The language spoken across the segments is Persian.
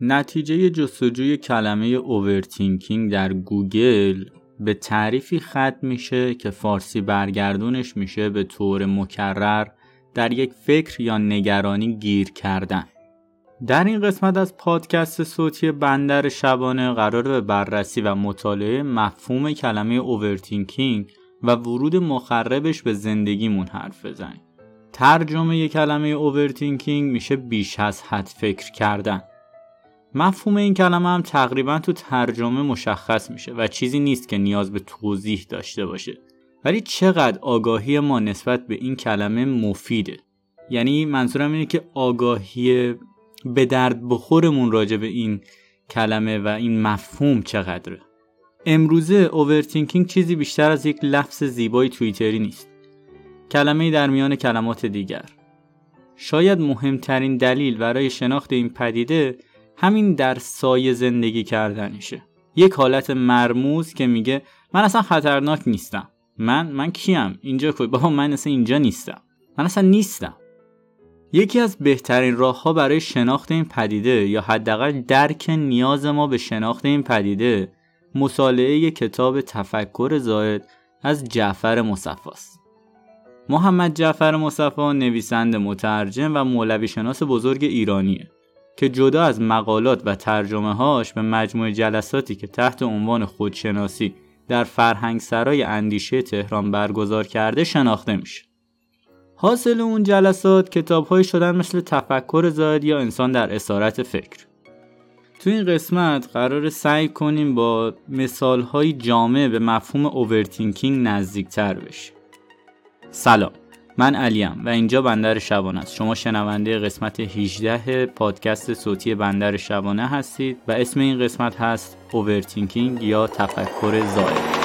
نتیجه جستجوی کلمه overthinking در گوگل به تعریفی ختم میشه که فارسی برگردونش میشه به طور مکرر در یک فکر یا نگرانی گیر کردن در این قسمت از پادکست صوتی بندر شبانه قرار به بررسی و مطالعه مفهوم کلمه overthinking و ورود مخربش به زندگیمون حرف بزنیم. ترجمه کلمه overthinking میشه بیش از حد فکر کردن. مفهوم این کلمه هم تقریبا تو ترجمه مشخص میشه و چیزی نیست که نیاز به توضیح داشته باشه. ولی چقدر آگاهی ما نسبت به این کلمه مفیده. یعنی منظورم اینه که آگاهی به درد بخورمون راجع به این کلمه و این مفهوم چقدره. امروزه اوورتینکینگ چیزی بیشتر از یک لفظ زیبای توییتری نیست. کلمه در میان کلمات دیگر. شاید مهمترین دلیل برای شناخت این پدیده همین در سایه زندگی کردنشه یک حالت مرموز که میگه من اصلا خطرناک نیستم. من من کیم؟ اینجا کوی؟ بابا من اصلا اینجا نیستم. من اصلا نیستم. یکی از بهترین راه ها برای شناخت این پدیده یا حداقل درک نیاز ما به شناخت این پدیده مطالعه کتاب تفکر زاید از جعفر مصفاست. محمد جعفر مصفا نویسنده مترجم و مولوی شناس بزرگ ایرانیه. که جدا از مقالات و ترجمه هاش به مجموع جلساتی که تحت عنوان خودشناسی در فرهنگ سرای اندیشه تهران برگزار کرده شناخته میشه. حاصل اون جلسات کتاب شدن مثل تفکر زاید یا انسان در اسارت فکر. تو این قسمت قرار سعی کنیم با مثال های جامع به مفهوم اوورتینکینگ نزدیکتر بشیم. سلام من علیم و اینجا بندر شبانه است. شما شنونده قسمت 18 پادکست صوتی بندر شبانه هستید و اسم این قسمت هست اوورتینکینگ یا تفکر زائد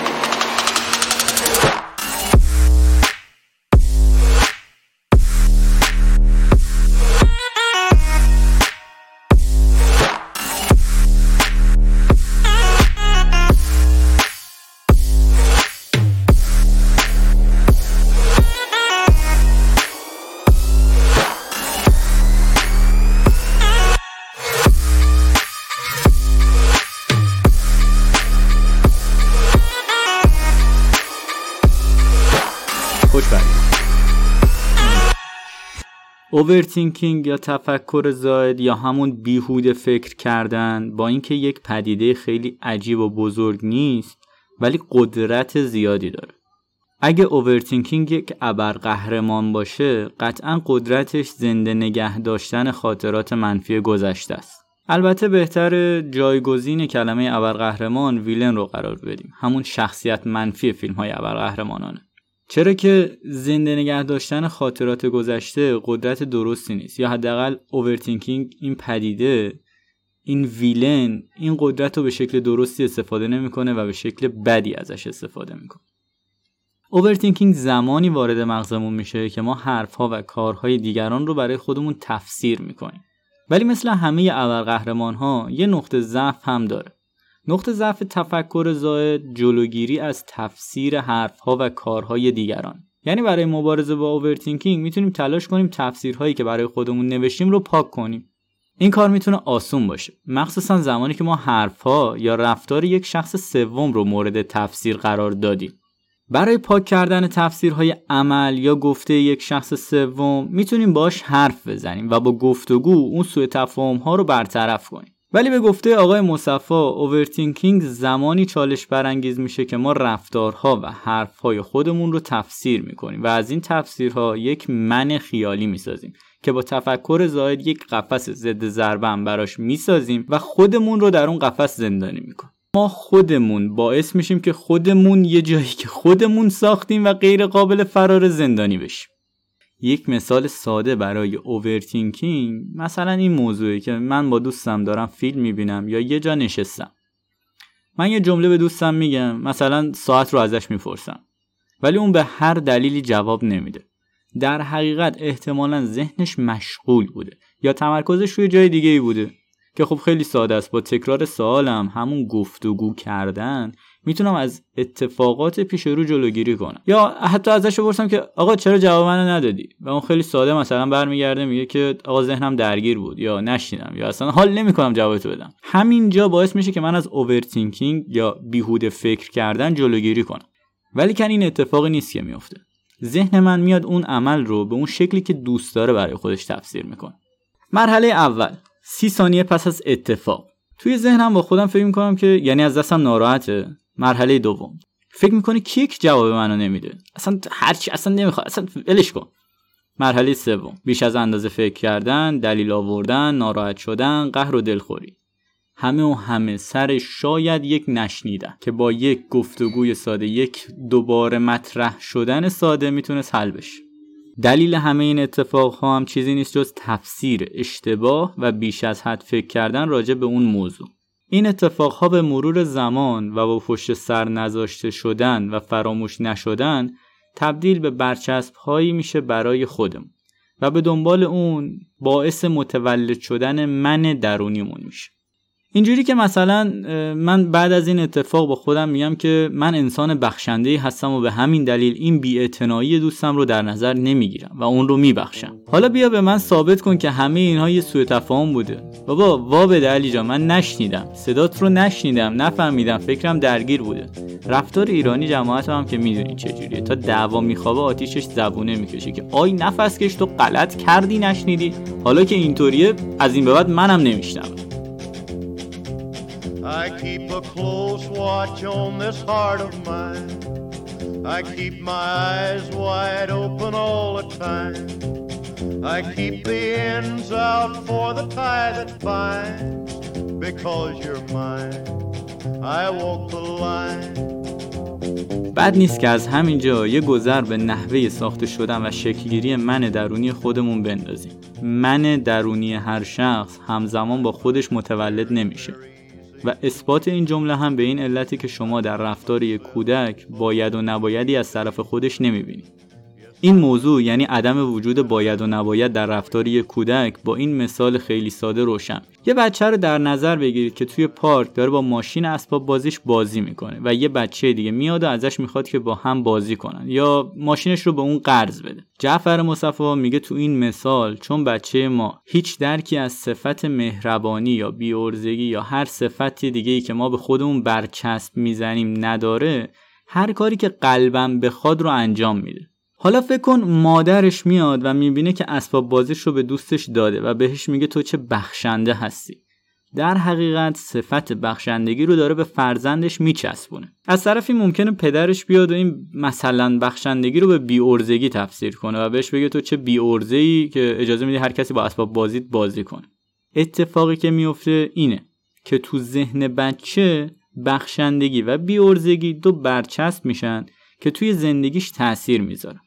overthinking یا تفکر زاید یا همون بیهوده فکر کردن با اینکه یک پدیده خیلی عجیب و بزرگ نیست ولی قدرت زیادی داره. اگه overthinking یک ابرقهرمان باشه قطعا قدرتش زنده نگه داشتن خاطرات منفی گذشته است. البته بهتر جایگزین کلمه ابرقهرمان villain رو قرار بدیم. همون شخصیت منفی فیلم های ابرقهرمانانه. چرا که زنده نگه داشتن خاطرات گذشته قدرت درستی نیست؟ یا حداقل overthinking این پدیده این villain این قدرت رو به شکل درستی استفاده نمی‌کنه و به شکل بدی ازش استفاده می‌کنه. overthinking زمانی وارد مغزمون میشه که ما حرفها و کارهای دیگران رو برای خودمون تفسیر می‌کنیم. ولی مثل همه ابرقهرمان ها یه نقطه ضعف هم داره. نقطه ضعف تفکر زاید جلوگیری از تفسیر حرفها و کارهای دیگران. یعنی برای مبارزه با overthinking می‌تونیم تلاش کنیم تفسیرهایی که برای خودمون نوشتیم رو پاک کنیم. این کار می‌تونه آسون باشه. مخصوصا زمانی که ما حرفها یا رفتار یک شخص سوم رو مورد تفسیر قرار دادیم. برای پاک کردن تفسیرهای عمل یا گفته یک شخص سوم می‌تونیم باش حرف بزنیم و با گفتگو اون سوء تفاهم ها رو برطرف کنیم. ولی به گفته آقای مصفا اوورتینکینگ زمانی چالش برانگیز میشه که ما رفتارها و حرفهای خودمون رو تفسیر می‌کنیم و از این تفسیرها یک من خیالی می‌سازیم که با تفکر زاید یک قفس ضد ضربه براش می‌سازیم و خودمون رو در اون قفس زندانی می‌کنیم. ما خودمون باعث میشیم که خودمون یه جایی که خودمون ساختیم و غیر قابل فرار زندانی بشیم. یک مثال ساده برای اوورتینکینگ مثلا این موضوعی که من با دوستم دارم فیلم می‌بینم یا یه جا نشستم. من یه جمله به دوستم میگم مثلا ساعت رو ازش می‌پرسم. ولی اون به هر دلیلی جواب نمیده. در حقیقت احتمالا ذهنش مشغول بوده یا تمرکزش روی جای دیگه ای بوده که خب خیلی ساده است. با تکرار سوالم همون گفتگو کردن می‌تونم از اتفاقات پیش رو جلوگیری کنم. یا حتی ازش بپرسم که آقا چرا جواب منو ندادی؟ و اون خیلی ساده مثلا برمیگرده میگه که آقا ذهنم درگیر بود یا نشیدم یا اصلا حال نمی‌کنم جوابتو بدم. همینجا باعث میشه که من از اوورتینکینگ یا بیهوده فکر کردن جلوگیری کنم. ولی کن این اتفاقی نیست که میفته ذهن من میاد اون عمل رو به اون شکلی که دوست داره برای خودش تفسیر می‌کنه. مرحله اول سی ثانیه پس از اتفاق. توی ذهنم با خودم فکر می‌کنم که یعنی از دستم ناراحته. مرحله دوم. فکر می‌کنه کیک جواب منو نمیده؟ اصلا هرچی اصلا نمی‌خواد اصلا ولش کن. مرحله سوم. بیش از اندازه فکر کردن دلیل آوردن ناراحت شدن قهر و دلخوری. همه و همه سر شاید یک نشنیدن که با یک گفتگوی ساده یک دوباره مطرح شدن ساده می‌تونست حل بشه. دلیل همه این اتفاق ها هم چیزی نیست جز تفسیر اشتباه و بیش از حد فکر کردن راجع به اون موضوع. این اتفاق ها به مرور زمان و با پشت سر نذاشته شدن و فراموش نشدن تبدیل به برچسب هایی میشه برای خودمون و به دنبال اون باعث متولد شدن من درونیمون میشه. اینجوری که مثلا من بعد از این اتفاق با خودم میگم که من انسان بخشنده هستم و به همین دلیل این بیاعتنایی دوستم رو در نظر نمی‌گیرم و اون رو میبخشم. حالا بیا به من ثابت کن که همه اینها یه سوء تفاهم بوده. بابا وا به علی جان من نشنیدم. صدات رو نشنیدم نفهمیدم فکرم درگیر بوده. رفتار ایرانی جماعت هم که می‌دونی چجوریه تا دعوا میخوابه آتیشش زبونه می‌کشه که آی نفس کش تو غلط کردی نشنیدی. حالا که اینطوریه از این به بعد منم نمیشنم I keep a close watch on this heart of mine. I keep my eyes wide open all the time. I keep the ends out for the tie that binds. Because you're mine, I walk the line. بد نیست که از همینجا یه گذر به نحوه ساخته شدن و شکلگیری من درونی خودمون بندازیم من درونی هر شخص همزمان با خودش متولد نمیشه و اثبات این جمله هم به این علتی که شما در رفتار یک کودک باید و نبایدی از طرف خودش نمی‌بینید این موضوع یعنی عدم وجود باید و نباید در رفتار یک کودک با این مثال خیلی ساده روشن. یه بچه رو در نظر بگیرید که توی پارک داره با ماشین اسباب بازیش بازی می‌کنه و یه بچه دیگه میاد و ازش می‌خواد که با هم بازی کنن یا ماشینش رو به اون قرض بده. جعفر مصطفی میگه تو این مثال چون بچه ما هیچ درکی از صفت مهربانی یا بیورزگی یا هر صفتی دیگه ای که ما به خودمون برچسب می‌زنیم نداره هر کاری که قلبم بخواد رو انجام میده. حالا فکر کن مادرش میاد و می‌بینه که اسباب بازیش رو به دوستش داده و بهش میگه تو چه بخشنده هستی. در حقیقت صفت بخشندگی رو داره به فرزندش میچسبونه. از طرفی ممکنه پدرش بیاد و این مثلا بخشندگی رو به بیورزگی تفسیر کنه و بهش بگه تو چه بیورزهی که اجازه میدی هر کسی با اسباب بازیت بازی کنه. اتفاقی که میفته اینه که تو ذهن بچه بخشندگی و بیورزگی دو برچسب میشن که توی زندگیش تاثیر می‌ذاره.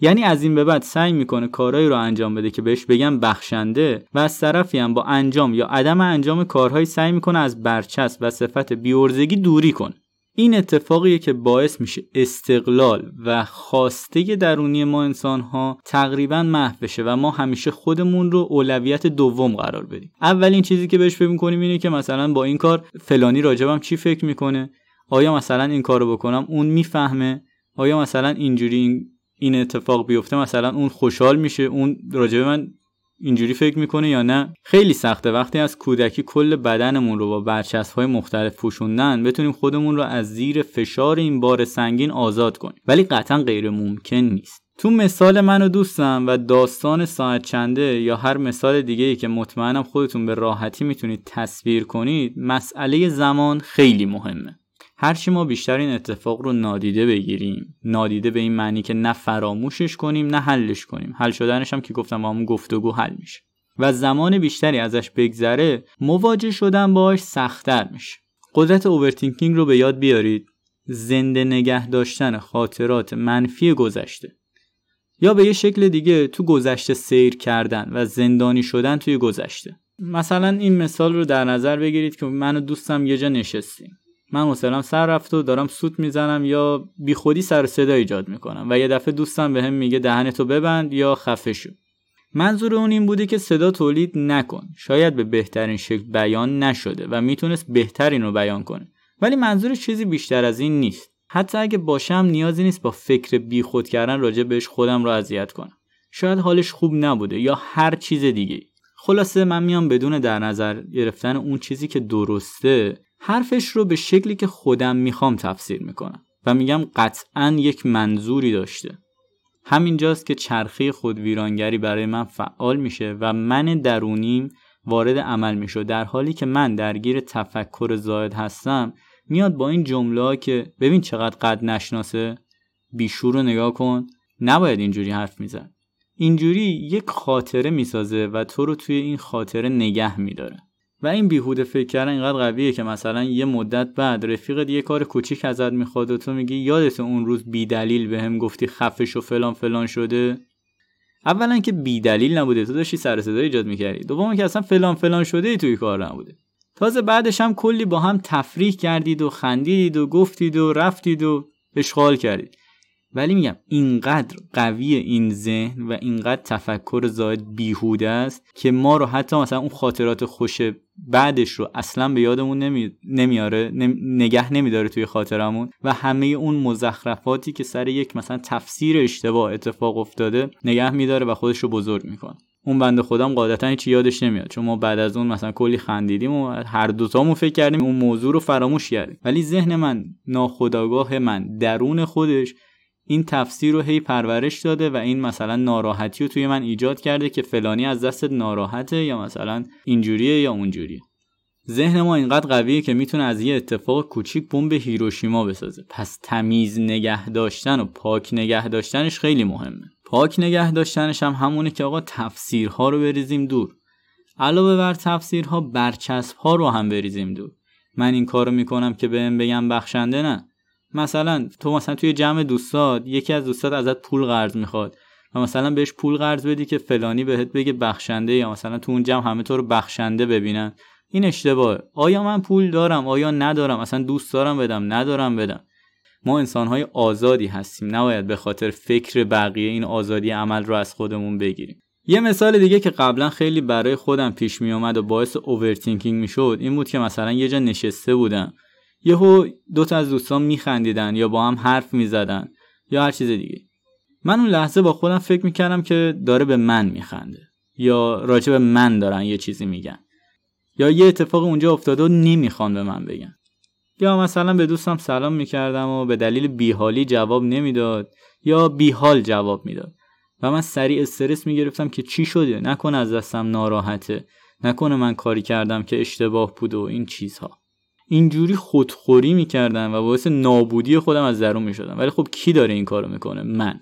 یعنی از این به بعد سعی می‌کنه کارهایی رو انجام بده که بهش بگم بخشنده و از طرفی هم با انجام یا عدم انجام کارهایی سعی می‌کنه از برچسب و صفت بیورزگی دوری کنه. این اتفاقیه که باعث میشه استقلال و خواسته درونی ما انسان ها تقریبا محو بشه و ما همیشه خودمون رو اولویت دوم قرار بدیم. اولین چیزی که بهش فکر می‌کنیم اینه که مثلا با این کار فلانی راجبم چی فکر می‌کنه؟ آیا مثلا این کارو بکنم؟ اون می‌فهمه. آیا مثلا اینجوری این اتفاق بیفته مثلا اون خوشحال میشه اون راجبه من اینجوری فکر می‌کنه یا نه؟ خیلی سخته. وقتی از کودکی کل بدنمون رو با برچسب های مختلف پوشوندن بتونیم خودمون رو از زیر فشار این بار سنگین آزاد کنیم. ولی قطعا غیر ممکن نیست. تو مثال من و دوستم و داستان ساعت چنده یا هر مثال دیگه ای که مطمئنم خودتون به راحتی می‌تونید تصویر کنید مسئله زمان خیلی مهمه. هرچی ما بیشتر این اتفاق رو نادیده بگیریم. نادیده به این معنی که نه فراموشش کنیم نه حلش کنیم. حل شدنش هم که گفتم با همون گفتگو حل میشه. و زمان بیشتری ازش بگذره مواجه شدن باهاش سختتر میشه. قدرت اوورتینکینگ رو به یاد بیارید. زنده نگه داشتن خاطرات منفی گذشته. یا به یه شکل دیگه تو گذشته سیر کردن و زندانی شدن توی گذشته. مثلا این مثال رو در نظر بگیرید که من و دوستم یه جا نشستیم. من مثلا سر رفت و دارم سوت می‌زنم یا بیخودی سر صدا ایجاد می‌کنم و یه دفعه دوستم به هم میگه دهنتو ببند یا خفه شو. منظور اون این بوده که صدا تولید نکن. شاید به بهترین شکل بیان نشده و می‌تونست بهترین رو بیان کنه. ولی منظور چیزی بیشتر از این نیست. حتی اگه باشم نیازی نیست با فکر بیخود کردن راجع بهش خودم رو اذیت کنم. شاید حالش خوب نبوده یا هر چیز دیگه خلاصه من میام بدون در نظر گرفتن اون چیزی که درسته حرفش رو به شکلی که خودم می‌خوام تفسیر می‌کنم و میگم قطعا یک منظوری داشته. همینجاست که چرخه خود ویرانگری برای من فعال میشه و من درونیم وارد عمل میشه در حالی که من درگیر تفکر زاید هستم میاد با این جمله که ببین چقدر قد نشناسه بیشور رو نگاه کن نباید اینجوری حرف می‌زد. اینجوری یک خاطره می‌سازه و تو رو توی این خاطره نگه میداره. و این بیهوده فکر کردن اینقدر قویه که مثلا یه مدت بعد رفیقت یه کار کوچیک ازت می‌خواد و تو میگی یادت اون روز بی دلیل به هم گفتی خفش و فلان فلان شده؟ اولا که بی دلیل نبوده. تو داشتی سر صدا ایجاد می‌کردی. دوم که اصلا فلان فلان شده ای توی کار نبوده. تازه بعدش هم کلی با هم تفریح کردید و خندیدید و گفتید و رفتید و اشغال کردید. ولی میگم اینقدر قوی این ذهن و اینقدر تفکر زاید بیهوده است که ما رو حتی مثلا اون خاطرات خوش بعدش رو اصلا به یادمون نمی... نمیاره نگه نمیداره توی خاطرمون و همه اون مزخرفاتی که سر یک مثلا تفسیر اشتباه اتفاق افتاده نگه میداره و خودش رو بزرگ می‌کنه. اون بنده خودم قاعدتا هیچ یادش نمیاد. چون ما بعد از اون مثلا کلی خندیدیم و هر دوتامون فکر کردیم اون موضوع رو فراموش کردیم. ولی ذهن من ناخودآگاه من درون خودش این تفسیر رو هی پرورش داده و این مثلا ناراحتی رو توی من ایجاد کرده که فلانی از دست ناراحته یا مثلا اینجوریه یا اونجوریه. ذهن ما اینقدر قویه که می‌تونه از یه اتفاق کوچیک بمب هیروشیما بسازه. پس تمیز نگه داشتن و پاک نگه داشتنش خیلی مهمه. پاک نگه داشتنش هم همونه که آقا تفسیرها رو بریزیم دور. علاوه بر تفسیرها برچسب ها رو هم بریزیم دور. من این کارو می‌کنم که بهم بگم بخشنده نه. مثلا تو مثلا توی جمع دوستات یکی از دوستات ازت پول قرض می‌خواد و مثلا بهش پول قرض بدی که فلانی بهت بگه بخشنده یا مثلا تو اون جمع همه تو رو بخشنده ببینن. این اشتباهه آیا من پول دارم؟ آیا ندارم؟ اصلا دوست دارم بدم ندارم بدم. ما انسانهای آزادی هستیم. نباید به خاطر فکر بقیه این آزادی عمل رو از خودمون بگیریم. یه مثال دیگه که قبلا خیلی برای خودم پیش می اومد و باعث اوورتینکینگ می‌شد این بود که مثلا یه جا نشسته بودم. یهو دو تا از دوستان میخندیدن یا با هم حرف می‌زدن یا هر چیز دیگه. من اون لحظه با خودم فکر می‌کردم که داره به من میخنده یا راجع به من دارن یه چیزی میگن یا یه اتفاق اونجا افتاده و نمی‌خوان به من بگن. یا مثلا به دوستم سلام می‌کردم و به دلیل بیحالی جواب نمی‌داد یا بیحال جواب می‌داد و من سریع استرس می‌گرفتم که چی شده؟ نکنه از دستم ناراحته. نکنه من کاری کردم که اشتباه بود و این چیزها. اینجوری خودخوری می‌کردم و باعث نابودی خودم از درون می‌شدم. ولی خب کی داره این کارو می‌کنه؟ من.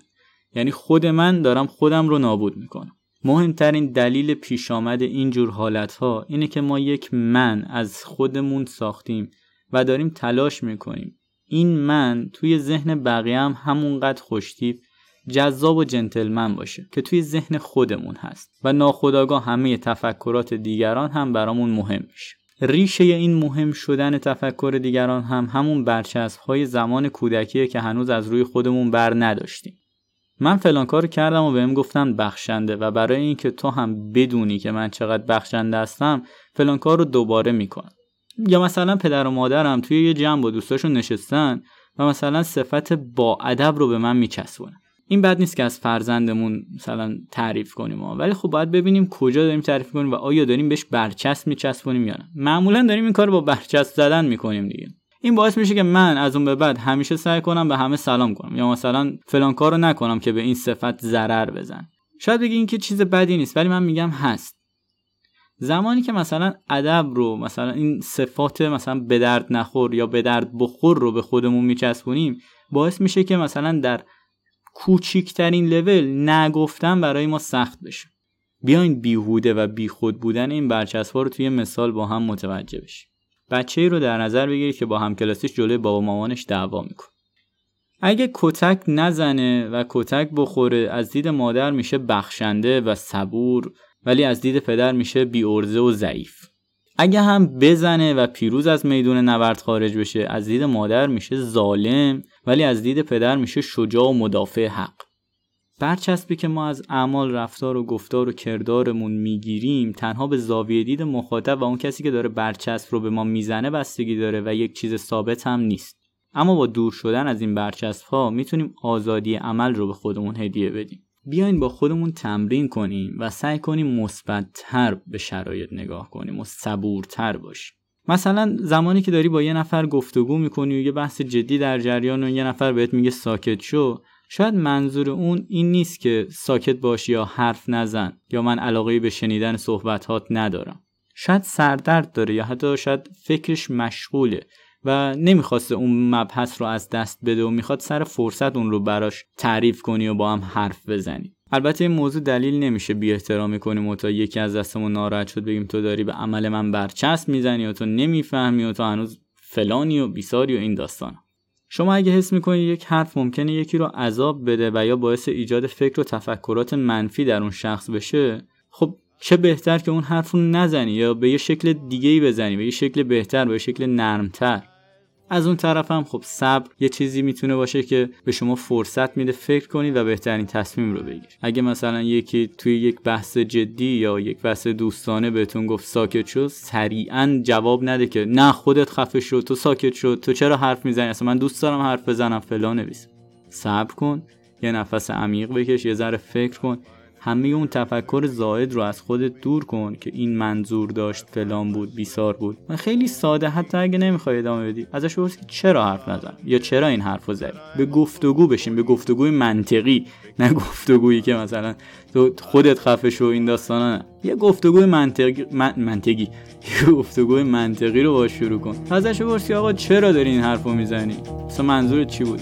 یعنی خود من دارم خودم رو نابود می‌کنم. مهمترین دلیل پیش آمد اینجور حالت ها اینه که ما یک من از خودمون ساختیم و داریم تلاش می‌کنیم. این من توی ذهن بقیه هم همونقدر خوشتیب جذاب و جنتلمن باشه که توی ذهن خودمون هست و ناخداگاه همه تفکرات دیگران هم برامون مهم میشه. ریشه این مهم شدن تفکر دیگران هم همون برچسب های زمان کودکیه که هنوز از روی خودمون بر نداشتیم. من فلان کار کردم و بهم گفتن بخشنده و برای اینکه تو هم بدونی که من چقدر بخشنده هستم فلان کار رو دوباره می‌کنم. یا مثلا پدر و مادرم توی یه جمع با دوستاشون نشستن و مثلا صفت با ادب رو به من میچسبونن. این بد نیست که از فرزندمون مثلا تعریف کنیم ولی خب باید ببینیم کجا داریم تعریف کنیم و آیا داریم بهش برچسب میچسبونیم یا نه. معمولا داریم این کار با برچسب زدن می‌کنیم دیگه. این باعث میشه که من از اون به بعد همیشه سعی کنم به همه سلام کنم. یا مثلا فلان کارو نکنم که به این صفت ضرر بزن. شاید بگی این که چیز بدی نیست ولی من میگم هست. زمانی که مثلا ادب رو مثلا این صفات مثلا به درد نخور یا به درد بخور رو به خودمون میچسبونیم باعث میشه که مثلا در کوچیکترین لول نگفتن برای ما سخت بشه. بیاین بیهوده و بیخود بودن این برچسبا رو توی مثال با هم متوجه بشیم. بچه ای رو در نظر بگیرید که با همکلاسیش جلوی بابا مامانش دعوا می‌کنه. اگه کتک نزنه و کتک بخوره از دید مادر میشه بخشنده و صبور ولی از دید پدر میشه بیورزه و ضعیف. اگه هم بزنه و پیروز از میدون نبرد خارج بشه از دید مادر میشه ظالم ولی از دید پدر میشه شجاع و مدافع حق. برچسبی که ما از اعمال رفتار و گفتار و کردارمون می‌گیریم تنها به زاویه دید مخاطب و اون کسی که داره برچسب رو به ما می‌زنه بستگی داره و یک چیز ثابت هم نیست. اما با دور شدن از این برچسب ها می‌تونیم آزادی عمل رو به خودمون هدیه بدیم. بیاین با خودمون تمرین کنیم و سعی کنیم مثبتتر به شرایط نگاه کنیم و صبورتر باشیم. مثلا زمانی که داری با یه نفر گفتگو می‌کنی و یه بحث جدی در جریان و یه نفر بهت میگه ساکت شو شاید منظور اون این نیست که ساکت باشی یا حرف نزن یا من علاقه به شنیدن صحبتات ندارم. شاید سردرد داره یا حتی شاید فکرش مشغوله و نمی‌خواسته اون مبحث رو از دست بده و می‌خواد سر فرصت اون رو براش تعریف کنی و با هم حرف بزنی. البته این موضوع دلیل نمیشه بی احترامی کنیم و تا یکی از دستمون ناراحت شد بگیم تو داری به عمل من برچسب می‌زنی و تو نمی‌فهمی و تو هنوز فلانی و بیساری و این داستان. شما اگه حس می‌کنید یک حرف ممکنه یکی رو عذاب بده و یا باعث ایجاد فکر و تفکرات منفی در اون شخص بشه خب چه بهتر که اون حرف رو نزنی یا به یه شکل دیگه ای بزنی به یه شکل بهتر به یه شکل نرمتر. از اون طرف هم خب صبر یه چیزی می‌تونه باشه که به شما فرصت میده فکر کنید و بهترین تصمیم رو بگیر اگه مثلا یکی توی یک بحث جدی یا یک بحث دوستانه بهتون گفت ساکت شو سریعا جواب نده که نه خودت خفه شو تو ساکت شو تو چرا حرف می‌زنی؟ اصلا من دوست دارم حرف بزنم فلان نویس. صبر کن یه نفس عمیق بکش یه ذره فکر کن. همه اون تفکر زائد رو از خودت دور کن که این منظور داشت فلان بود بیسار بود. من خیلی ساده حتی اگه نمی‌خوای ادامه بدی. ازش بپرس که چرا حرف نزن؟ یا چرا این حرفو زدی؟ به گفتگو بشین به گفتگوی منطقی. نه گفتگویی که مثلا تو خودت خفه شو این داستانا نه. یه گفتگوی منطقی منطقی. یه گفتگوی منطقی رو باش شروع کن. ازش بپرس آقا چرا داری این حرفو می‌زنی؟ اصلا منظورت چی بود؟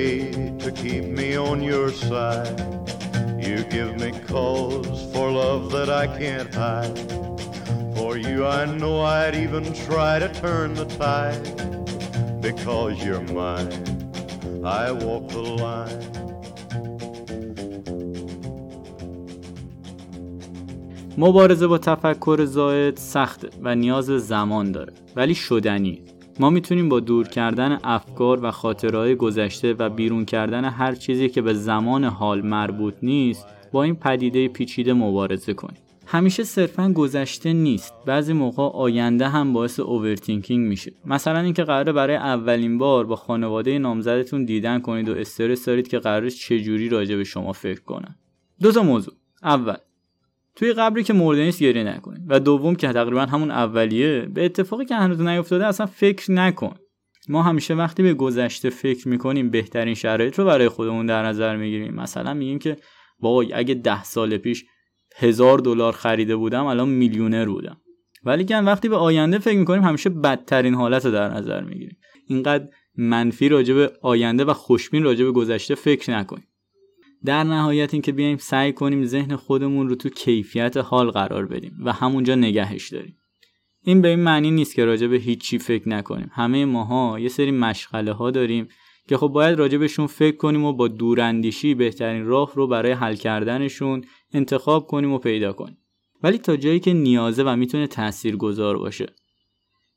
keep me on your side. You give me cause for love that I can't hide. For you, I know I'd even try to turn the tide. Because you're mine, I walk the line. مبارزه با تفکر زائد سخته و نیاز زمان داره ولی شدنی ما می‌تونیم با دور کردن افکار و خاطرهای گذشته و بیرون کردن هر چیزی که به زمان حال مربوط نیست با این پدیده پیچیده مبارزه کنیم. همیشه صرفا گذشته نیست بعضی موقع آینده هم باعث اوورتینکینگ میشه. مثلا اینکه قراره برای اولین بار با خانواده نامزدتون دیدن کنید و استرس دارید که قراره چجوری راجع به شما فکر کنن. دو تا موضوع. اول توی قبری که مرده نیست گریه نکنید و دوم که تقریبا همون اولیه به اتفاقی که هنوز نیفتاده اصلا فکر نکن. ما همیشه وقتی به گذشته فکر می‌کنیم بهترین شرایط رو برای خودمون در نظر می‌گیریم. مثلا میگیم که وای اگه ده سال پیش هزار دلار خریده بودم الان میلیونر بودم. ولی که وقتی به آینده فکر می‌کنیم همیشه بدترین حالت رو در نظر می‌گیریم. اینقدر منفی راجع به آینده و خوشبین راجع به گذشته فکر نکنیم در نهایت اینکه بیایم سعی کنیم ذهن خودمون رو تو کیفیت حال قرار بدیم و همونجا نگهش داریم. این به این معنی نیست که راجع به هیچی فکر نکنیم. همه ماها یه سری مشغله ها داریم که خب باید راجع بهشون فکر کنیم و با دوراندیشی بهترین راه رو برای حل کردنشون انتخاب کنیم و پیدا کنیم. ولی تا جایی که نیازه و می‌تونه تأثیر گذار باشه.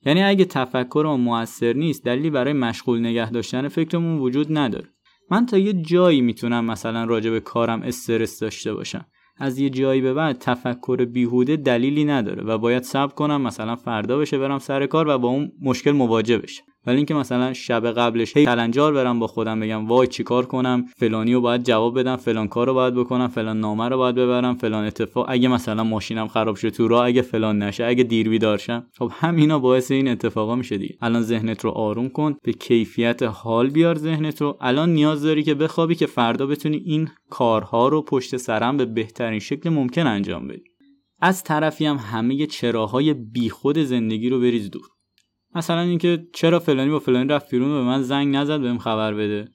یعنی اگه تفکر ما موثر نیست دلیلی برای مشغول نگه داشتن فکرمون وجود نداره. من تا یه جایی می‌تونم مثلا راجع به کارم استرس داشته باشم. از یه جایی به بعد تفکر بیهوده دلیلی نداره و باید صبر کنم مثلا فردا بشه برم سر کار و با اون مشکل مواجه بشم. ولی اینکه مثلا شب قبلش هی کلنجار برم با خودم بگم وای چیکار کنم؟ فلانی رو باید جواب بدم فلان کار رو باید بکنم فلان نامه رو باید ببرم فلان اتفاق. اگه مثلا ماشینم خراب شد تو راه اگه فلان نشه اگه دیر بیدار شم. خب همینا باعث این اتفاقا میشه دیگه. الان ذهنت رو آروم کن به کیفیت حال بیار ذهنت رو. الان نیاز داری که بخوابی که فردا بتونی این کارها رو پشت سرم به بهترین شکل ممکن انجام بدی. از طرفی هم همه چراهای بیخود زندگی رو بریز دور. مثلا اینکه چرا فلانی با فلانی رفت بیرون و به من زنگ نزد بهم خبر بده.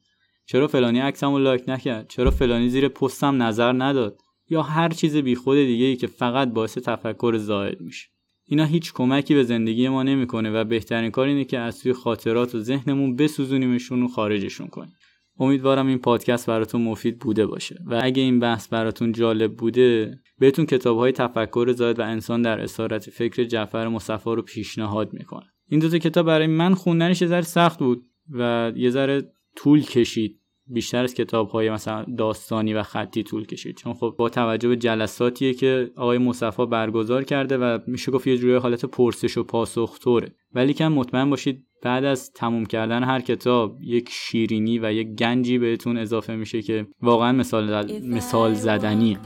چرا فلانی عکسمو لایک نکرد؟ چرا فلانی زیر پستم نظر نداد؟ یا هر چیز بیخود دیگه ای که فقط باعث تفکر زائد میشه. اینا هیچ کمکی به زندگی ما نمی‌کنه و بهترین کار اینه که از توی خاطرات و ذهنمون بسوزونیمشون و خارجشون کنیم. امیدوارم این پادکست براتون مفید بوده باشه. و اگه این بحث براتون جالب بوده بهتون کتاب های تفکر زاید و انسان در اسارت فکر جعفر مصفا رو پیشنهاد می‌کنم. این دو تا کتاب برای من خوندنش یه ذره سخت بود و یه ذره طول کشید. بیشتر از کتاب های مثلا داستانی و خطی طول کشید. چون خب با توجه به جلساتیه که آقای مصفا برگزار کرده و میشه گفت یه جوری حالت پرسش و پاسخ طوره. ولی کم مطمئن باشید بعد از تموم کردن هر کتاب یک شیرینی و یک گنجی بهتون اضافه میشه که واقعا مثال, مثال زدنیه.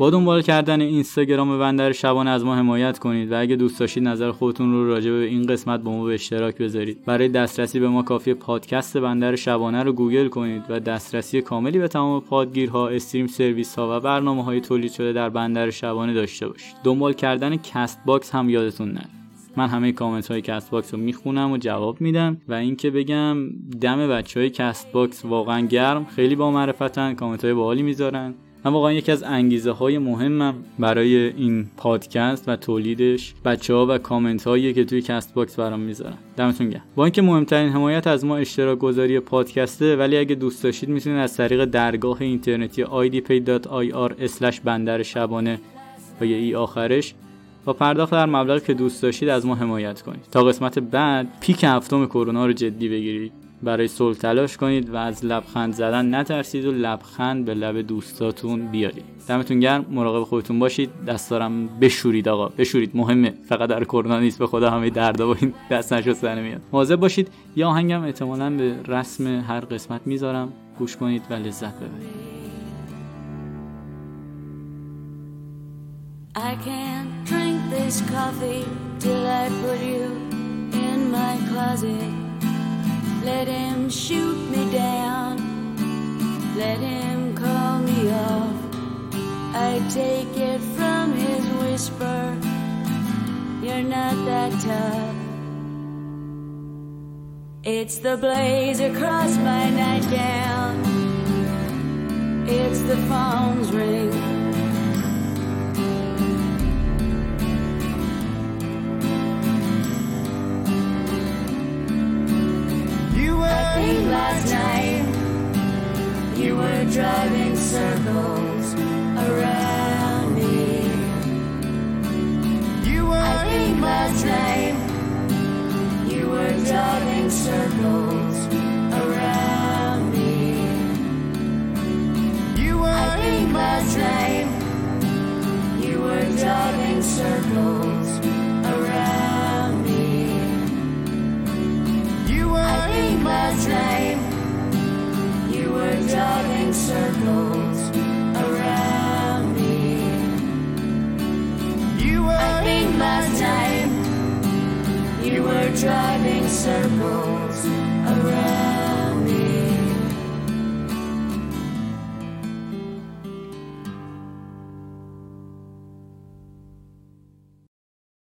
با دنبال کردن اینستاگرام بندر شبانه از ما حمایت کنید و اگه دوست داشتید نظر خودتون رو راجع به این قسمت با ما به اشتراک بذارید. برای دسترسی به ما کافی پادکست بندر شبانه رو گوگل کنید و دسترسی کاملی به تمام پادگیرها stream سرویس ها و برنامه های تولید شده در بندر شبانه داشته باشید. دنبال کردن Castbox هم یادتون نره. من همه کامنت های Castbox رو می‌خونم و جواب میدم و اینکه بگم دم بچه های Castbox واقعا گرم خیلی با معرفتن کامنت های باحالی می‌ذارن. من واقعا یکی از انگیزه های مهمم برای این پادکست و تولیدش بچه ها و کامنت هایی که توی Castbox برام می‌ذارن. دمتون گرم. با اینکه مهمترین حمایت از ما اشتراک گذاری پادکسته ولی اگه دوست داشتید می‌تونید از طریق درگاه اینترنتی idpay.ir بندر شبانه و یه ای آخرش با پرداخت در مبلغی که دوست داشتید از ما حمایت کنید. تا قسمت بعد پیک هفتم کرونا رو جدی بگیرید. برای صلح تلاش کنید و از لبخند زدن نترسید و لبخند به لب دوستاتون بیارید. دمتون گرم. مراقب خودتون باشید. دست دارم بشورید آقا. بشورید. مهمه. فقط در کرونا نیست. به خدا همه دردا با این دست نشستن میاد. مواظب باشید. یا آهنگم احتمالا به رسم هر قسمت می‌ذارم. گوش کنید و لذت ببرید. I can't drink this coffee till I put you in my closet. Let him shoot me down. Let him call me off. I take it from his whisper. You're not that tough. It's the blaze across my nightgown. It's the phone's ring. Driving circles around me. You were I think last night you were driving circles around me. You were I think last night you were driving circles around me. You were I think last night driving circles around me. You were I think last you were driving circles around